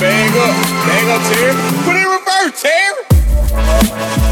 bang up, bang up, Terry. Put it in reverse, Terry.